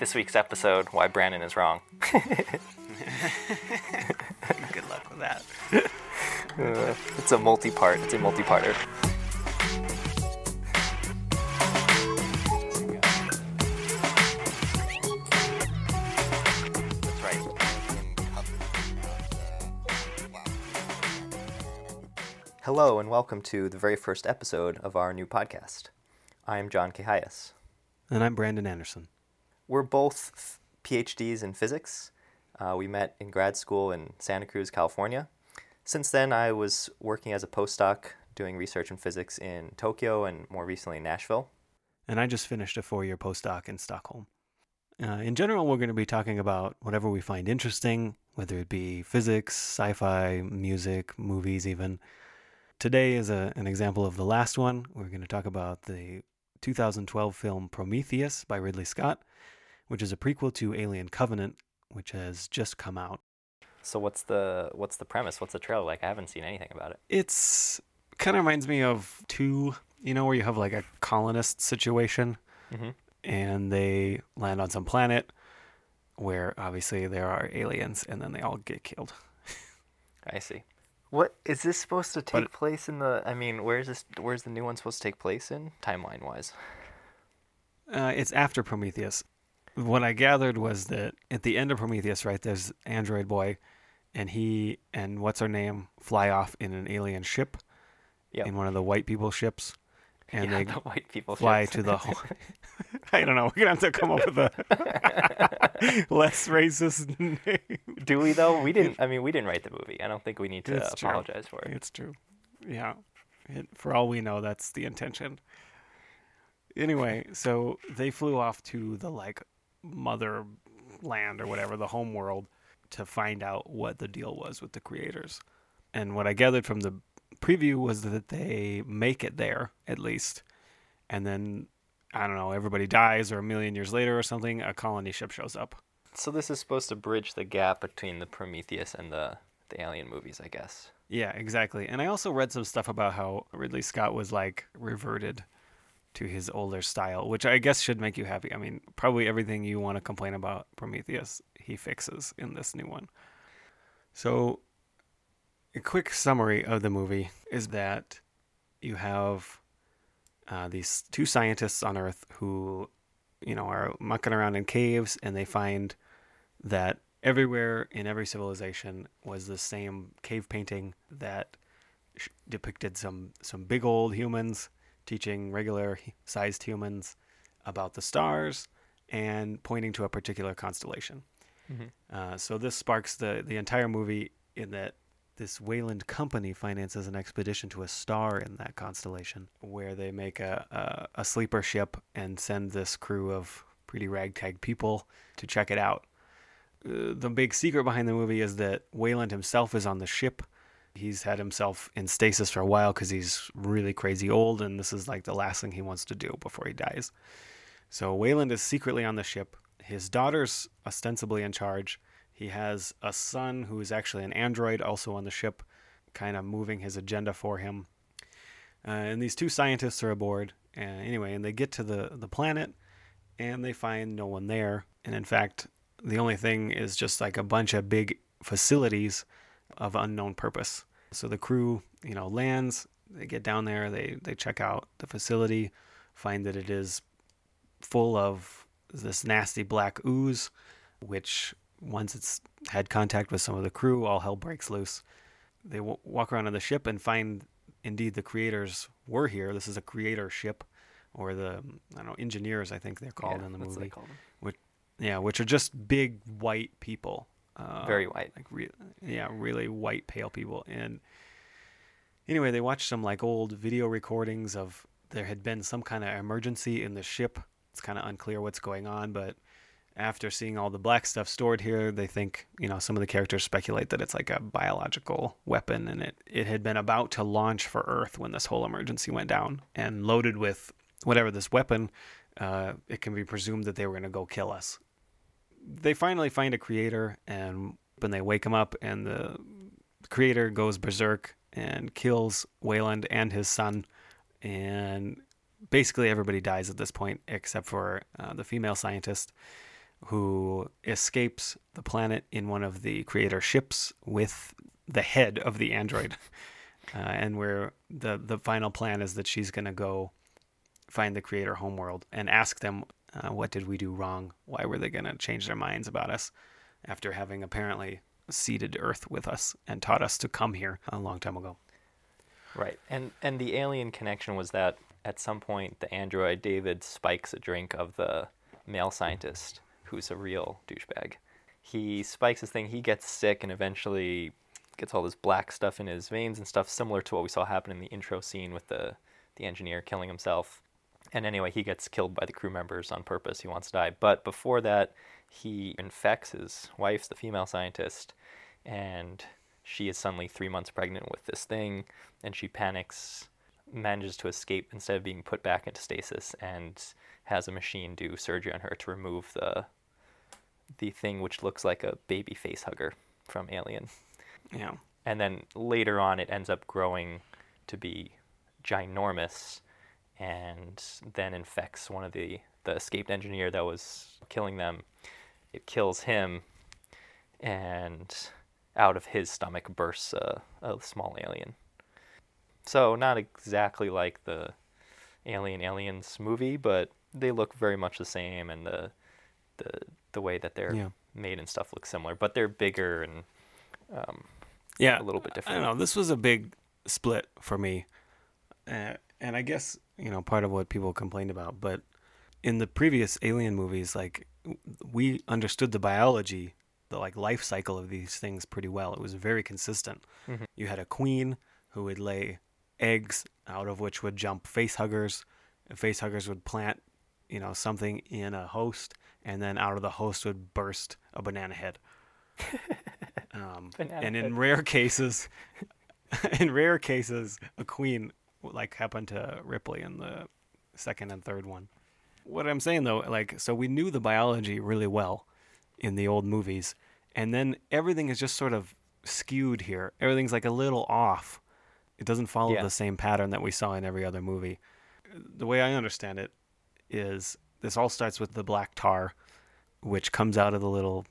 this week's episode, Why Brandon is Wrong. Good luck with that. Uh, it's a multi part, it's a multi parter. That's right. Hello, and welcome to the very first episode of our new podcast. I am John Cahias. And I'm Brandon Anderson. We're both PhDs in physics. Uh, we met in grad school in Santa Cruz, California. Since then, I was working as a postdoc doing research in physics in Tokyo and more recently in Nashville. And I just finished a four year postdoc in Stockholm. Uh, in general, we're going to be talking about whatever we find interesting, whether it be physics, sci fi, music, movies, even. Today is a, an example of the last one. We're going to talk about the 2012 film Prometheus by Ridley Scott, which is a prequel to Alien Covenant, which has just come out. So what's the what's the premise? What's the trailer like? I haven't seen anything about it. It's kind of reminds me of two, you know, where you have like a colonist situation Mhm. and they land on some planet where obviously there are aliens and then they all get killed. I see. What is this supposed to take But- place in the? I mean, where's this? Where's the new one supposed to take place in timeline wise? Uh, it's after Prometheus. What I gathered was that at the end of Prometheus, right, there's Android Boy and he and what's her name fly off in an alien ship Yep. in one of the white people ships. And yeah, they the white people fly ships. to the whole. I don't know. We're gonna have to come up with a less racist name. Do we though? We didn't. I mean, we didn't write the movie. I don't think we need to It's true. apologize for it. It's true. Yeah. It, for all we know, that's the intention. Anyway, so they flew off to the like mother land or whatever, the home world, to find out what the deal was with the creators. And what I gathered from the preview was that they make it there at least, and then I don't know, everybody dies or a million years later or something, a colony ship shows up. So this is supposed to bridge the gap between the Prometheus and the the Alien movies, I guess. Yeah, exactly. And I also read some stuff about how Ridley Scott was like reverted to his older style, which I guess should make you happy. I mean, probably everything you want to complain about Prometheus, he fixes in this new one. So, a quick summary of the movie is that you have uh, these two scientists on Earth who, you know, are mucking around in caves and they find that everywhere in every civilization was the same cave painting that depicted some some big old humans teaching regular sized humans about the stars and pointing to a particular constellation. Uh, so this sparks the the entire movie in that this Weyland company finances an expedition to a star in that constellation, where they make a, a, a sleeper ship and send this crew of pretty ragtag people to check it out. Uh, the big secret behind the movie is that Weyland himself is on the ship. He's had himself in stasis for a while because he's really crazy old, and this is like the last thing he wants to do before he dies. So Weyland is secretly on the ship. His daughter's ostensibly in charge. He has a son who is actually an android, also on the ship, kind of moving his agenda for him. Uh, and these two scientists are aboard. Uh, anyway, and they get to the, the planet, and they find no one there. And in fact, the only thing is just like a bunch of big facilities of unknown purpose. So the crew, you know, lands, they get down there, they, they check out the facility, find that it is full of this nasty black ooze, which once it's had contact with some of the crew, all hell breaks loose. They w- walk around on the ship and find indeed the creators were here. This is a creator ship, or the I don't know engineers I think they're called Yeah, in the that's what they movie. call them. Yeah, which are just big white people. Uh, Very white. like re- yeah, really white pale people. And anyway, they watched some like old video recordings of there had been some kind of emergency in the ship. It's kind of unclear what's going on, but after seeing all the black stuff stored here, they think, you know, some of the characters speculate that it's like a biological weapon and it, it had been about to launch for Earth when this whole emergency went down and loaded with whatever this weapon, uh, it can be presumed that they were going to go kill us. They finally find a creator and when they wake him up and the creator goes berserk and kills Weyland and his son and basically everybody dies at this point except for uh, the female scientist who escapes the planet in one of the creator ships with the head of the android. Uh, and where the the final plan is that she's going to go find the creator homeworld and ask them uh, what did we do wrong? Why were they going to change their minds about us after having apparently seeded Earth with us and taught us to come here a long time ago? Right. And and the alien connection was that at some point the android David spikes a drink of the male scientist who's a real douchebag. He spikes his thing, he gets sick and eventually gets all this black stuff in his veins and stuff similar to what we saw happen in the intro scene with the the engineer killing himself. And anyway, he gets killed by the crew members on purpose. He wants to die. But before that, he infects his wife, the female scientist, and she is suddenly three months pregnant with this thing, and she panics, manages to escape instead of being put back into stasis, and has a machine do surgery on her to remove the the thing which looks like a baby face hugger from Alien. Yeah. And then later on, it ends up growing to be ginormous, and then infects one of the the escaped engineer that was killing them. It kills him, and out of his stomach bursts a, a small alien. So not exactly like the Alien Aliens movie, but they look very much the same, and the the the way that they're Yeah. made and stuff looks similar, but they're bigger and um, Yeah. a little bit I different. don't know. This was a big split for me. Uh, and I guess, you know, part of what people complained about, but in the previous alien movies, like we understood the biology, the like life cycle of these things pretty well. It was very consistent. Mhm. You had a queen who would lay eggs out of which would jump face huggers. Face huggers would plant, you know, something in a host and then out of the host would burst a banana head. Um, Banana and in head. rare cases, in rare cases, a queen like happened to Ripley in the second and third one. What I'm saying though, like, so we knew the biology really well in the old movies, and then everything is just sort of skewed here. Everything's like a little off. It doesn't follow Yeah. the same pattern that we saw in every other movie. The way I understand it is this all starts with the black tar, which comes out of the little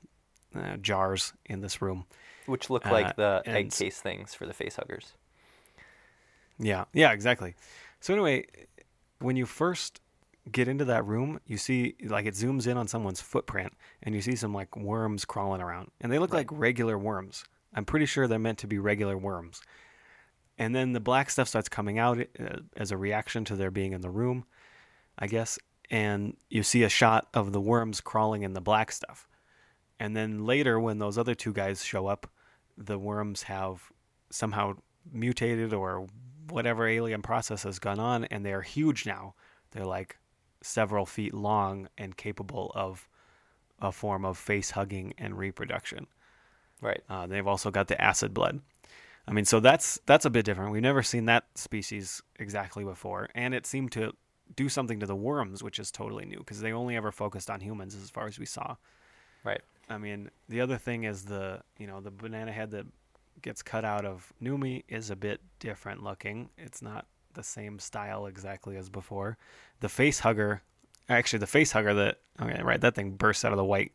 uh, jars in this room. which look Uh, like the egg case things for the face huggers. Yeah, yeah, exactly. So anyway, when you first get into that room, you see like it zooms in on someone's footprint, and you see some like worms crawling around, and they look like regular worms. I'm pretty sure they're meant to be regular worms. And then the black stuff starts coming out uh, as a reaction to their being in the room, I guess. And you see a shot of the worms crawling in the black stuff. And then later, when those other two guys show up, the worms have somehow mutated or whatever alien process has gone on, and they're huge now. They're like several feet long and capable of a form of face hugging and reproduction. Right. Uh, they've also got the acid blood. I mean, so that's that's a bit different. We've never seen that species exactly before, and it seemed to do something to the worms, which is totally new because they only ever focused on humans as far as we saw. Right. I mean, the other thing is the you know the banana head that gets cut out of Noomi is a bit different looking. It's not the same style exactly as before. The face hugger, actually the face hugger that okay right that thing bursts out of the white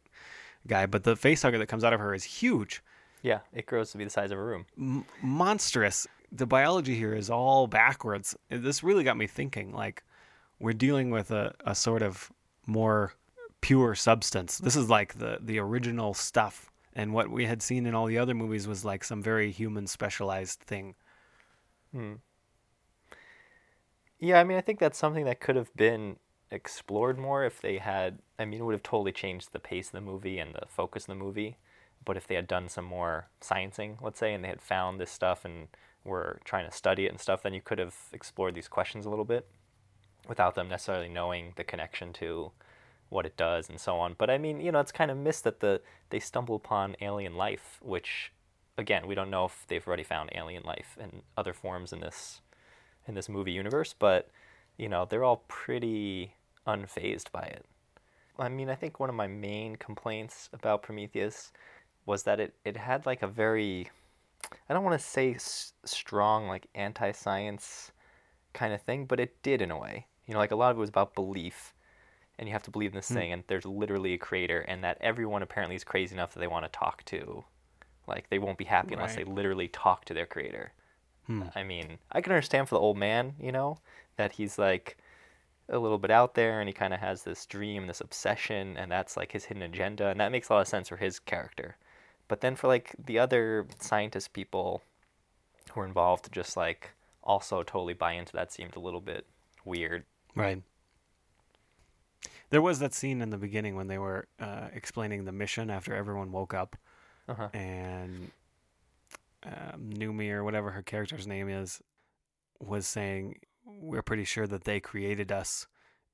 guy, but the face hugger that comes out of her is huge, Yeah, it grows to be the size of a room. m- monstrous. The biology here is all backwards. This really got me thinking. Like we're dealing with a, a sort of more pure substance. This is like the the original stuff, and what we had seen in all the other movies was like some very human specialized thing. Hmm. Yeah, I mean, I think that's something that could have been explored more if they had. I mean, it would have totally changed the pace of the movie and the focus of the movie. But if they had done some more sciencing, let's say, and they had found this stuff and were trying to study it and stuff, then you could have explored these questions a little bit without them necessarily knowing the connection to what it does and so on. But I mean, you know, it's kind of missed that the they stumble upon alien life, which again, we don't know if they've already found alien life in other forms in this in this movie universe, but you know, they're all pretty unfazed by it. I mean, I think one of my main complaints about Prometheus was that it, it had like a very I don't want to say s- strong like anti-science kind of thing, but it did in a way. You know, like a lot of it was about belief and you have to believe in this Hmm. thing, and there's literally a creator, and that everyone apparently is crazy enough that they want to talk to, like they won't be happy unless they literally talk to their creator. Hmm. I mean, I can understand for the old man, you know, that he's like a little bit out there and he kind of has this dream, this obsession, and that's like his hidden agenda, and that makes a lot of sense for his character. But then for like the other scientist people who are involved to just like also totally buy into that seemed a little bit weird. Right. There was that scene in the beginning when they were uh, explaining the mission after everyone woke up, Uh-huh. and um, Noomi or whatever her character's name is was saying, "We're pretty sure that they created us,"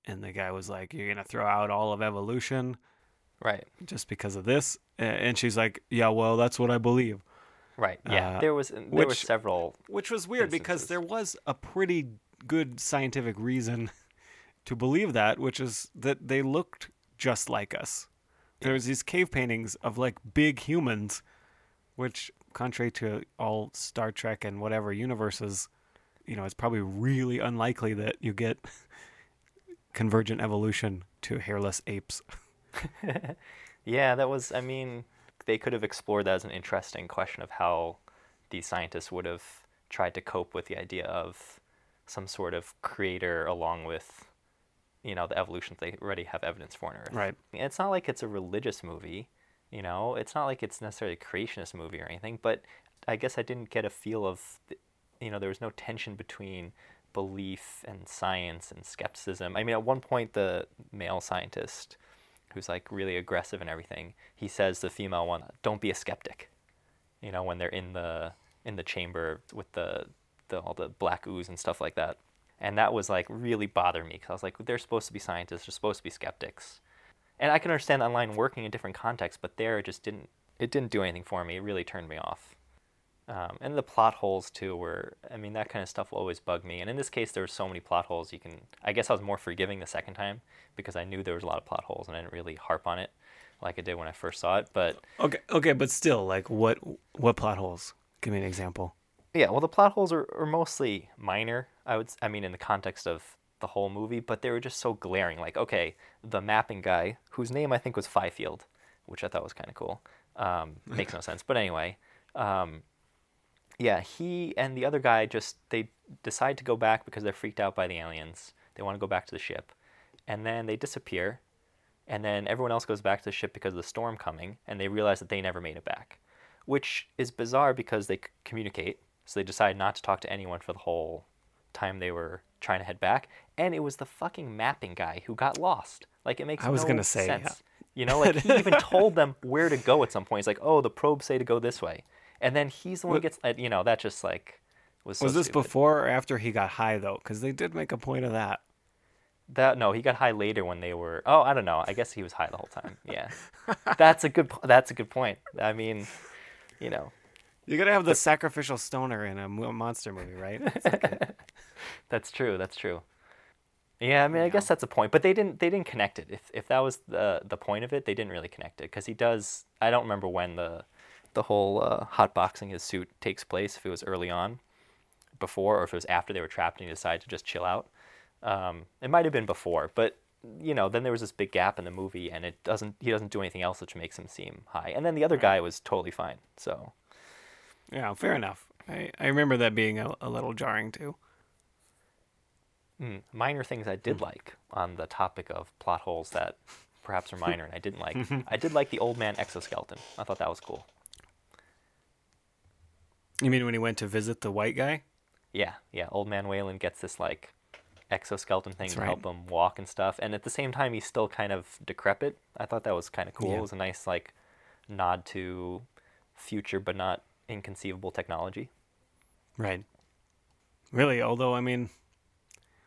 and the guy was like, "You're gonna throw out all of evolution Right. just because of this?" And she's like, "Yeah, well, that's what I believe." Right. Yeah. Uh, there was there were several Which was weird because there was a pretty good scientific reason to believe that, which is that they looked just like us. There was these cave paintings of like big humans, which, contrary to all Star Trek and whatever universes, you know, it's probably really unlikely that you get convergent evolution to hairless apes. Yeah, that was. I mean, they could have explored that as an interesting question of how these scientists would have tried to cope with the idea of some sort of creator along with, you know, the evolution they already have evidence for on Earth. Right. It's not like it's a religious movie, you know. It's not like it's necessarily a creationist movie or anything. But I guess I didn't get a feel of, you know, there was no tension between belief and science and skepticism. I mean, at one point, the male scientist who's like really aggressive and everything, he says the female one, "Don't be a skeptic." You know, when they're in the in the chamber with the, the all the black ooze and stuff like that, and that was like really bothered me because I was like, they're supposed to be scientists, they're supposed to be skeptics, and I can understand online working in different contexts, but there it just didn't it didn't do anything for me. It really turned me off. Um, and the plot holes too were I mean that kind of stuff will always bug me. And in this case there were so many plot holes you can I guess I was more forgiving the second time because I knew there was a lot of plot holes and I didn't really harp on it like I did when I first saw it. But Okay, okay, but still, like, what what plot holes? Give me an example. Yeah, well the plot holes are, are mostly minor. I would I mean in the context of the whole movie, but they were just so glaring. Like okay, the mapping guy whose name I think was Fifield, which I thought was kind of cool. Um, makes no sense, but anyway. Um, yeah, he and the other guy just they decide to go back because they're freaked out by the aliens. They want to go back to the ship, and then they disappear, and then everyone else goes back to the ship because of the storm coming, and they realize that they never made it back, which is bizarre because they c- communicate. So they decided not to talk to anyone for the whole time they were trying to head back, and it was the fucking mapping guy who got lost. Like it makes sense. I was no gonna say, yeah. You know, like he even told them where to go at some point. He's like, "Oh, the probes say to go this way," and then he's the one who gets. uh, You know, that just like was. So was this stupid. before or after he got high though? Because they did make a point of that. That no, he got high later when they were. Oh, I don't know. I guess he was high the whole time. Yeah, that's a good. That's a good point. I mean, you know, You gotta have the sacrificial stoner in a monster movie, right? Like that's true. That's true. Yeah, I mean, I guess that's a point, but they didn't. They didn't connect it. If if that was the the point of it, they didn't really connect it because he does. I don't remember when the the whole uh, hot boxing his suit takes place. If it was early on, before, or if it was after they were trapped and he decided to just chill out. Um, it might have been before, but you know, then there was this big gap in the movie, and it doesn't. He doesn't do anything else, which makes him seem high. And then the other guy was totally fine. So yeah, fair enough. I, I remember that being a, a little jarring too. mm, minor things I did like on the topic of plot holes that perhaps are minor and I didn't like. I did like the old man exoskeleton. I thought that was cool. You mean when he went to visit the white guy? Yeah, yeah. Old man Weyland gets this like exoskeleton thing That's to right. help him walk and stuff, and at the same time he's still kind of decrepit. I thought that was kind of cool. Yeah. It was a nice like nod to future but not inconceivable technology. Right. Really, although I mean,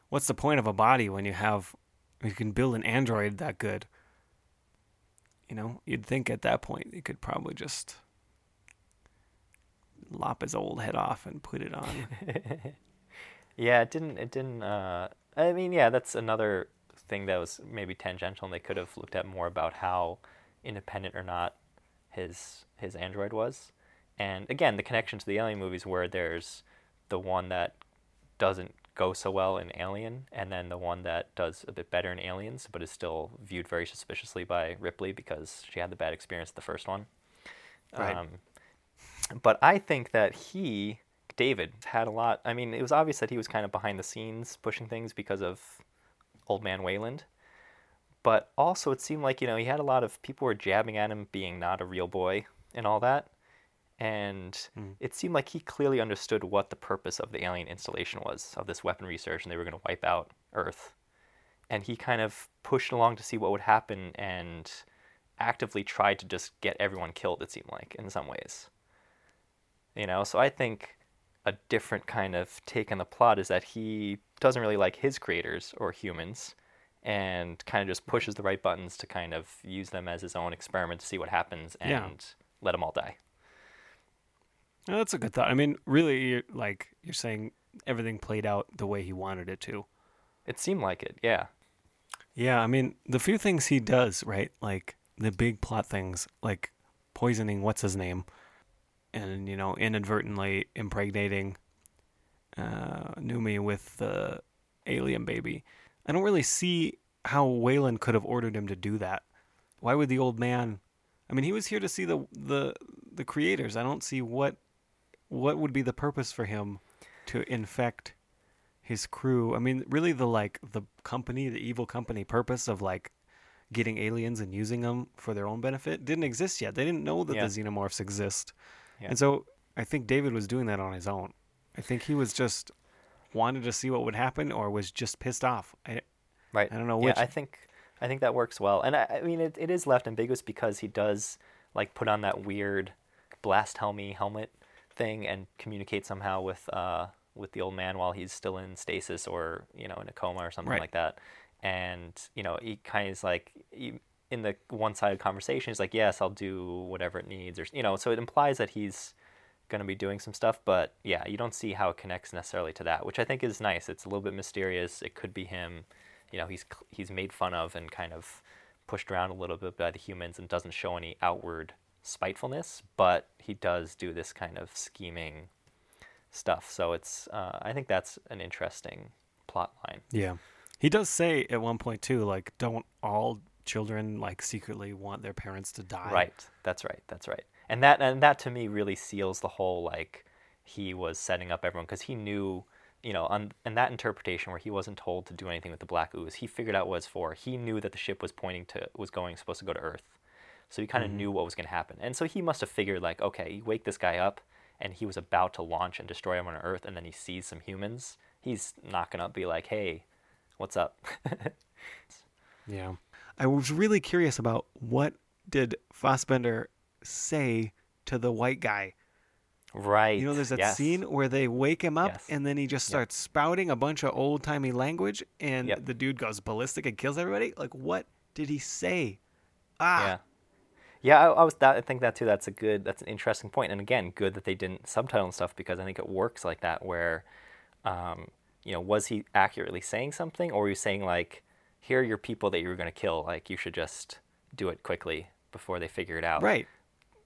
what's the point of a body when you have you can build an android that good? You know, you'd think at that point you could probably just lop his old head off and put it on. Yeah, it didn't. It didn't. Uh, I mean, yeah, that's another thing that was maybe tangential, and they could have looked at more about how independent or not his his android was. And again, the connection to the alien movies, where there's the one that doesn't go so well in Alien, and then the one that does a bit better in Aliens, but is still viewed very suspiciously by Ripley because she had the bad experience the first one. Right. Um, but I think that he, David, had a lot. I mean, it was obvious that he was kind of behind the scenes pushing things because of Old Man Weyland. But also, it seemed like, you know, he had a lot of people were jabbing at him being not a real boy and all that. And Mm. it seemed like he clearly understood what the purpose of the alien installation was, of this weapon research, and they were going to wipe out Earth. And he kind of pushed along to see what would happen and actively tried to just get everyone killed, it seemed like, in some ways. You know, so I think a different kind of take on the plot is that he doesn't really like his creators or humans and kind of just pushes the right buttons to kind of use them as his own experiment to see what happens and Yeah. let them all die. That's a good thought. I mean, really, you're, like you're saying, everything played out the way he wanted it to. It seemed like it, yeah. Yeah, I mean, the few things he does, right? Like the big plot things, like poisoning what's his name, and you know, inadvertently impregnating uh, Noomi with the alien baby. I don't really see how Weyland could have ordered him to do that. Why would the old man? I mean, he was here to see the the the creators. I don't see what what would be the purpose for him to infect his crew. I mean, really, the like the company, the evil company purpose of like getting aliens and using them for their own benefit didn't exist yet. They didn't know that Yeah. the xenomorphs exist, Yeah. and so I think David was doing that on his own. I think he was just wanted to see what would happen, or was just pissed off. I, Right. I don't know which. Yeah. I think I think that works well, and I, I mean it, it is left ambiguous because he does like put on that weird blast helmy helmet thing and communicate somehow with uh with the old man while he's still in stasis or you know in a coma or something Right. like that, and you know he kind of is like he, in the one-sided conversation he's like yes I'll do whatever it needs or you know so it implies that he's going to be doing some stuff but yeah you don't see how it connects necessarily to that which i think is nice. It's a little bit mysterious. It could be him you know he's he's made fun of and kind of pushed around a little bit by the humans and doesn't show any outward spitefulness but he does do this kind of scheming stuff so it's uh, i think that's an interesting plot line yeah, he does say at one point too, like, don't all children like secretly want their parents to die? Right. That's right. That's right. And that and that to me really seals the whole like he was setting up everyone because he knew, you know, on and that interpretation where he wasn't told to do anything with the black ooze, he figured out what it's for. He knew that the ship was pointing to was going supposed to go to Earth, so he kind of knew what was going to happen. And so he must have figured like, okay, you wake this guy up, and he was about to launch and destroy everyone on Earth, and then he sees some humans. He's not gonna be like, hey, what's up? Yeah. I was really curious about what did Fassbender say to the white guy. right. You know, there's that yes. scene where they wake him up Yes. and then he just Yep. starts spouting a bunch of old timey language and Yep. the dude goes ballistic and kills everybody. Like, what did he say? Ah, Yeah. Yeah, I, I was. That, I think that too. That's a good. That's an interesting point. And again, good that they didn't subtitle and stuff because I think it works like that. Where, um, you know, was he accurately saying something, or were you saying like, here are your people that you were going to kill. Like you should just do it quickly before they figure it out. right.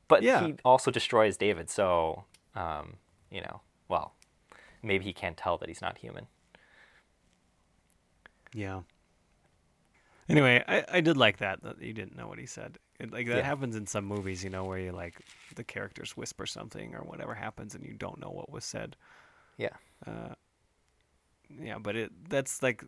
But Yeah. he also destroys David. So, um, you know, well, maybe he can't tell that he's not human. Yeah. Anyway, I, I did like that that you didn't know what he said. It, like that Yeah. happens in some movies, you know, where you like the characters whisper something or whatever happens and you don't know what was said. Yeah. Uh, yeah, but it that's like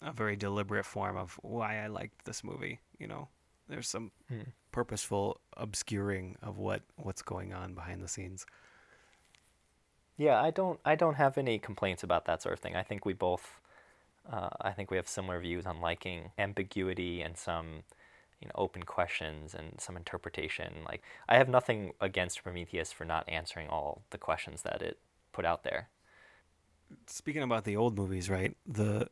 a very deliberate form of why I liked this movie. You know, there's some Hmm. purposeful obscuring of what what's going on behind the scenes. Yeah, I don't I don't have any complaints about that sort of thing. I think we both uh, I think we have similar views on liking ambiguity and some you know open questions and some interpretation. Like I have nothing against Prometheus for not answering all the questions that it put out there. Speaking about the old movies, right? The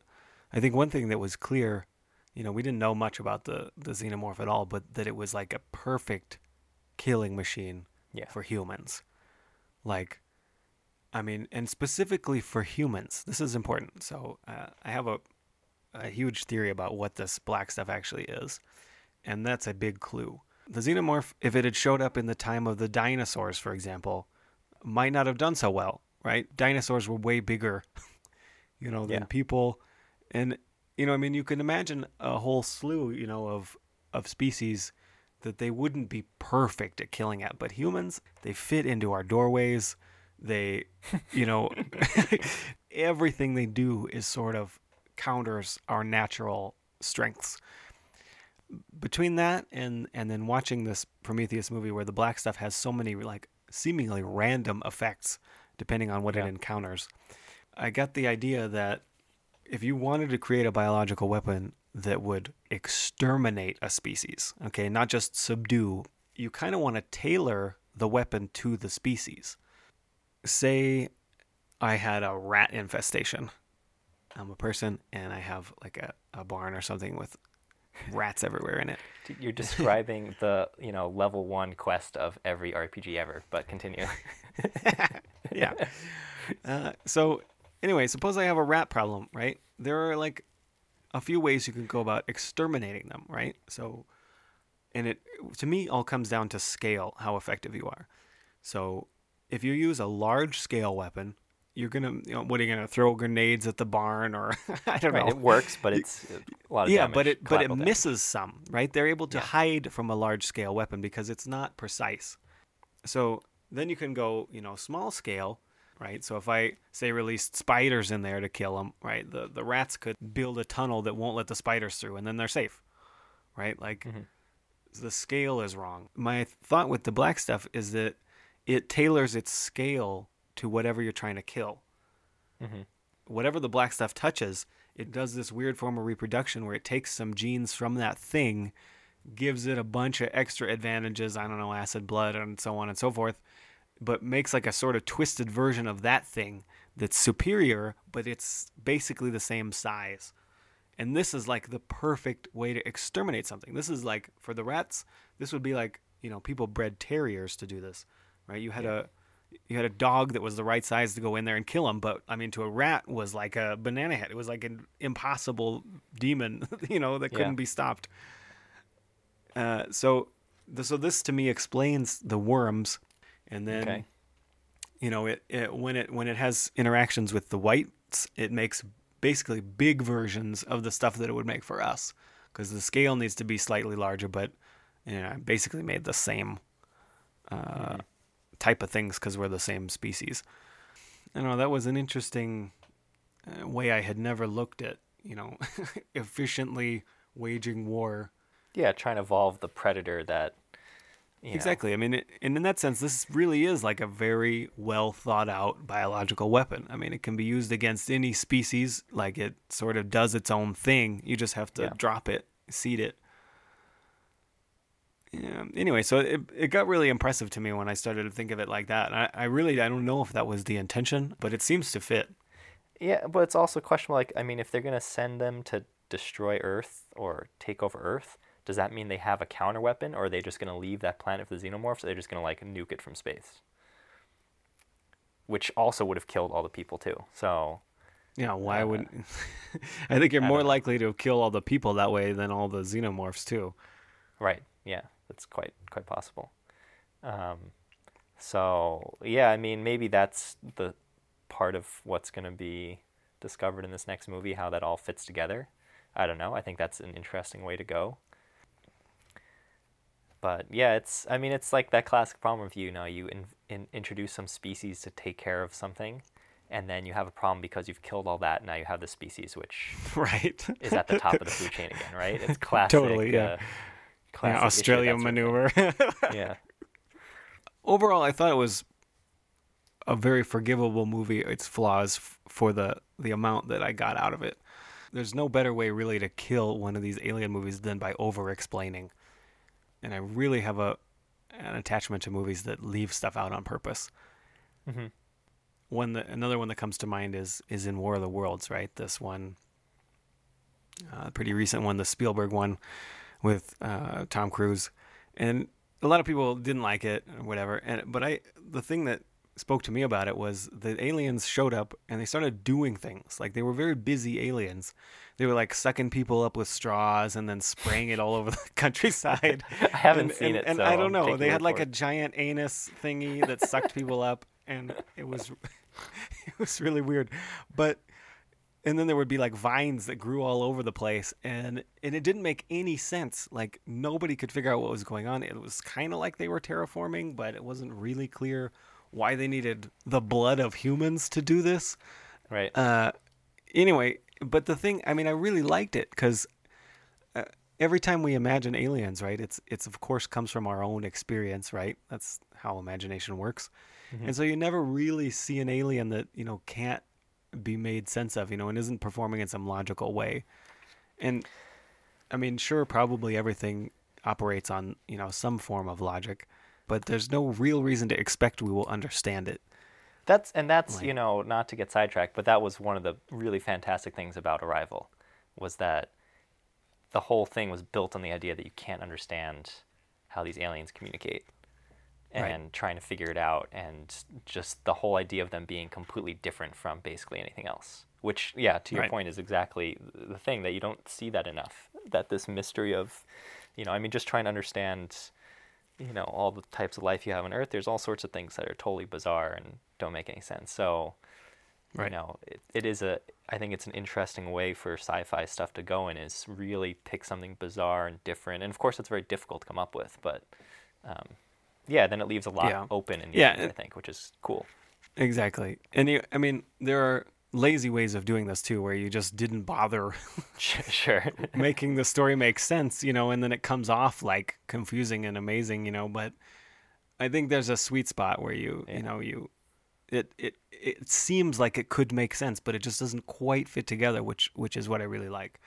I think one thing that was clear, you know, we didn't know much about the the xenomorph at all, but that it was like a perfect killing machine Yeah. for humans. Like, I mean, and specifically for humans, this is important. So uh, I have a a huge theory about what this black stuff actually is, and that's a big clue. The xenomorph, if it had showed up in the time of the dinosaurs, for example, might not have done so well, right? Dinosaurs were way bigger you know, than Yeah. people. And you know, I mean, you can imagine a whole slew, you know, of of species that they wouldn't be perfect at killing at, but humans, they fit into our doorways. They, you know, everything they do is sort of counters our natural strengths. Between that and and then watching this Prometheus movie where the black stuff has so many like seemingly random effects depending on what it encounters, I got the idea that if you wanted to create a biological weapon that would exterminate a species, okay, not just subdue, you kind of want to tailor the weapon to the species. Say I had a rat infestation. I'm a person and I have like a, a barn or something with rats everywhere in it. You're describing the you know level one quest of every RPG ever. But continue. yeah. Uh, so, anyway, suppose I have a rat problem, right? There are like a few ways you can go about exterminating them, right? So, and it to me all comes down to scale, how effective you are. So, if you use a large scale weapon, you're gonna, you know, what are you gonna throw grenades at the barn or I don't right, know. it works, but it's a lot of yeah, damage, but it but it damage. misses some, right? They're able to Yeah. hide from a large scale weapon because it's not precise. So then you can go, you know, small scale, right? So if I say released spiders in there to kill them, right? The the rats could build a tunnel that won't let the spiders through, and then they're safe, right? Like Mhm. the scale is wrong. My thought with the black stuff is that it tailors its scale to whatever you're trying to kill Mhm. whatever the black stuff touches, it does this weird form of reproduction where it takes some genes from that thing, gives it a bunch of extra advantages, I don't know, acid blood and so on and so forth, but makes like a sort of twisted version of that thing that's superior, but it's basically the same size. And this is like the perfect way to exterminate something. This is like for the rats, this would be like, you know, people bred terriers to do this, right? You had a you had a dog that was the right size to go in there and kill him, but I mean, to a rat was like a banana head. It was like an impossible demon, you know, that couldn't Yeah. be stopped. Uh, so, the, so this to me explains the worms, and then, Okay. you know, it, it when it when it has interactions with the whites, it makes basically big versions of the stuff that it would make for us, because the scale needs to be slightly larger, but you know, I basically made the same uh, type of things because we're the same species. I know. That was an interesting uh, way I had never looked at, you know, efficiently waging war. Yeah, trying to evolve the predator that. Know, Exactly. I mean, it, and in that sense, this really is like a very well thought out biological weapon. I mean, it can be used against any species. Like it sort of does its own thing. You just have to Yeah. drop it, seed it. Yeah. Anyway, so it it got really impressive to me when I started to think of it like that. And I, I really I don't know if that was the intention, but it seems to fit. Yeah, but it's also questionable. Like, I mean, if they're gonna send them to destroy Earth or take over Earth, does that mean they have a counter weapon, or are they just gonna leave that planet for the xenomorphs? Or they're just gonna like nuke it from space, which also would have killed all the people too. So Yeah, why Uh, would I think you're I more likely to kill all the people that way than all the xenomorphs too. Right. Yeah, that's quite quite possible. Um, so yeah, I mean, maybe that's the part of what's going to be discovered in this next movie, how that all fits together. I don't know. I think that's an interesting way to go. But yeah, it's. I mean, it's like that classic problem of you know you in, in, introduce some species to take care of something, and then you have a problem because you've killed all that. And now you have the species which right. is at the top of the food chain again, right? It's classic. Totally, yeah. uh, Yeah, classic issue, Australian that sort of thing. maneuver. Yeah. Overall, I thought it was a very forgivable movie. Its flaws f- for the the amount that I got out of it. There's no better way really to kill one of these alien movies than by over explaining. And I really have a an attachment to movies that leave stuff out on purpose. Mhm. One that another one that comes to mind is is in War of the Worlds, right? This one, uh, pretty recent one, the Spielberg one with uh, Tom Cruise, and a lot of people didn't like it or whatever. And but I, the thing that spoke to me about it was the aliens showed up and they started doing things. Like they were very busy aliens. They were like sucking people up with straws and then spraying it all over the countryside. I haven't and, seen and, it, and so I don't know. They had like a giant anus thingy that sucked people up, and it was it was really weird. But and then there would be like vines that grew all over the place and and it didn't make any sense. Like nobody could figure out what was going on. It was kind of like they were terraforming but it wasn't really clear why they needed the blood of humans to do this. Right. uh anyway but the thing i mean i really liked it because uh, every time we imagine aliens right it's it's of course comes from our own experience right? That's how imagination works. And so you never really see an alien that you know can't be made sense of you know and isn't performing in some logical way. And i mean sure probably everything operates on you know some form of logic but there's no real reason to expect we will understand it. That's and that's Like- you know not to get sidetracked, but that was one of the really fantastic things about Arrival, was that the whole thing was built on the idea that you can't understand how these aliens communicate, Right. and trying to figure it out, and just the whole idea of them being completely different from basically anything else. Which, yeah, to your Right. point, is exactly the thing that you don't see that enough. That this mystery of, you know, I mean, just trying to understand you know all the types of life you have on earth there's all sorts of things that are totally bizarre and don't make any sense so Right. you know it, it is a i think it's an interesting way for sci-fi stuff to go in is really pick something bizarre and different and of course it's very difficult to come up with but um, yeah then it leaves a lot Yeah. open in the Yeah, end, i think which is cool Exactly. And you, I mean, there are lazy ways of doing this too, where you just didn't bother sure making the story make sense, you know, and then it comes off like confusing and amazing, you know. But I think there's a sweet spot where you, Yeah. you know, you, it, it, it seems like it could make sense, but it just doesn't quite fit together, which, which is what I really like.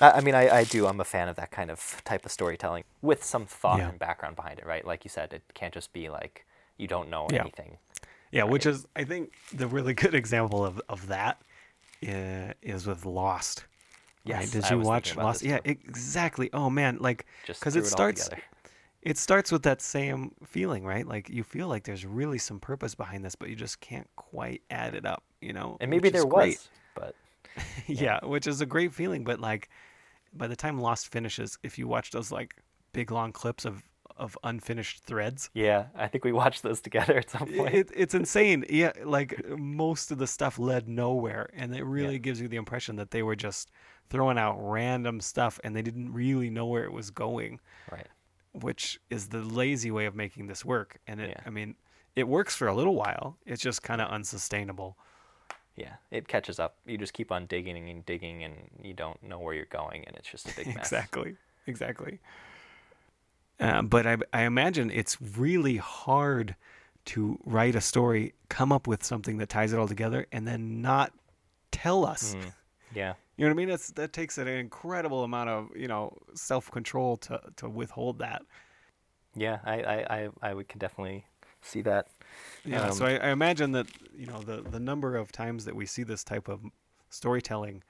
I, I mean I, I do i'm a fan of that kind of type of storytelling with some thought Yeah. and background behind it right like you said it can't just be like you don't know Yeah. anything Yeah, which is I think the really good example of of that uh, is with Lost. right? Did I you watch Lost? Yeah, too. exactly. Oh man, like just because threw it starts it starts with that same feeling, right? Like you feel like there's really some purpose behind this, but you just can't quite add it up, you know? and maybe there was but yeah, which is a great feeling, but like by the time Lost finishes, if you watch those like big long clips of of unfinished threads, Yeah, I think we watched those together at some point. it, it's insane. Yeah, like most of the stuff led nowhere, and it really gives you the impression that they were just throwing out random stuff, and they didn't really know where it was going, right. which is the lazy way of making this work. And it, Yeah. I mean, it works for a little while. It's just kind of unsustainable. Yeah, it catches up. You just keep on digging and digging, and you don't know where you're going, and it's just a big mess. exactly, exactly. Uh, but I, I imagine it's really hard to write a story, come up with something that ties it all together, and then not tell us. Mm, yeah, You know what I mean? That's that takes an incredible amount of you know self control to to withhold that. yeah. I, I, I, I would can definitely see that. Yeah. so Um, I, I imagine that you know the the number of times that we see this type of storytelling,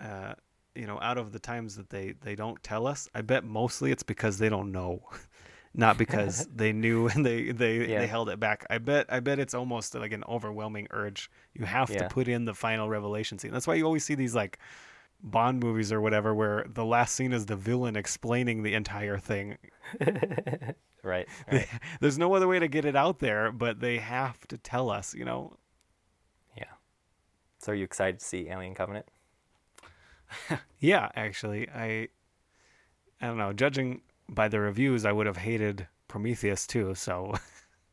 uh, you know, out of the times that they they don't tell us, I bet mostly it's because they don't know, not because they knew and they they Yeah. they held it back. I bet I bet it's almost like an overwhelming urge. You have to put in the final revelation scene. That's why you always see these like. Bond movies or whatever, where the last scene is the villain explaining the entire thing. Right. right. There's no other way to get it out there, but they have to tell us, you know. yeah. So are you excited to see Alien Covenant? Yeah, actually, I I don't know, judging by the reviews, I would have hated Prometheus too, so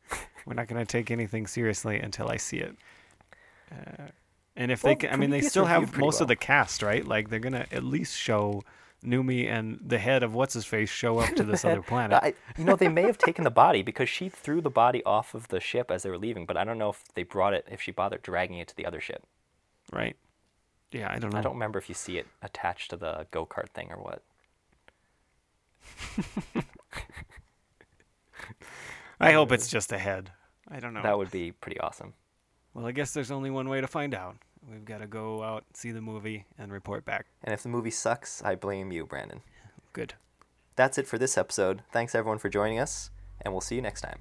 we're not going to take anything seriously until I see it. Uh, and if Well, they can, I mean, they still have most of the cast, right? Like they're going to at least show Noomi and the head of what's his face show up to this other planet. I, you know, they may have taken the body because she threw the body off of the ship as they were leaving, but I don't know if they brought it, if she bothered dragging it to the other ship. right? Yeah, I don't know. I don't remember if you see it attached to the go kart thing or what. I hope it's just a head. I don't know. That would be pretty awesome. Well, I guess there's only one way to find out. We've got to go out, see the movie, and report back. And if the movie sucks, I blame you, Brandon. Good. That's it for this episode. Thanks everyone for joining us, and we'll see you next time.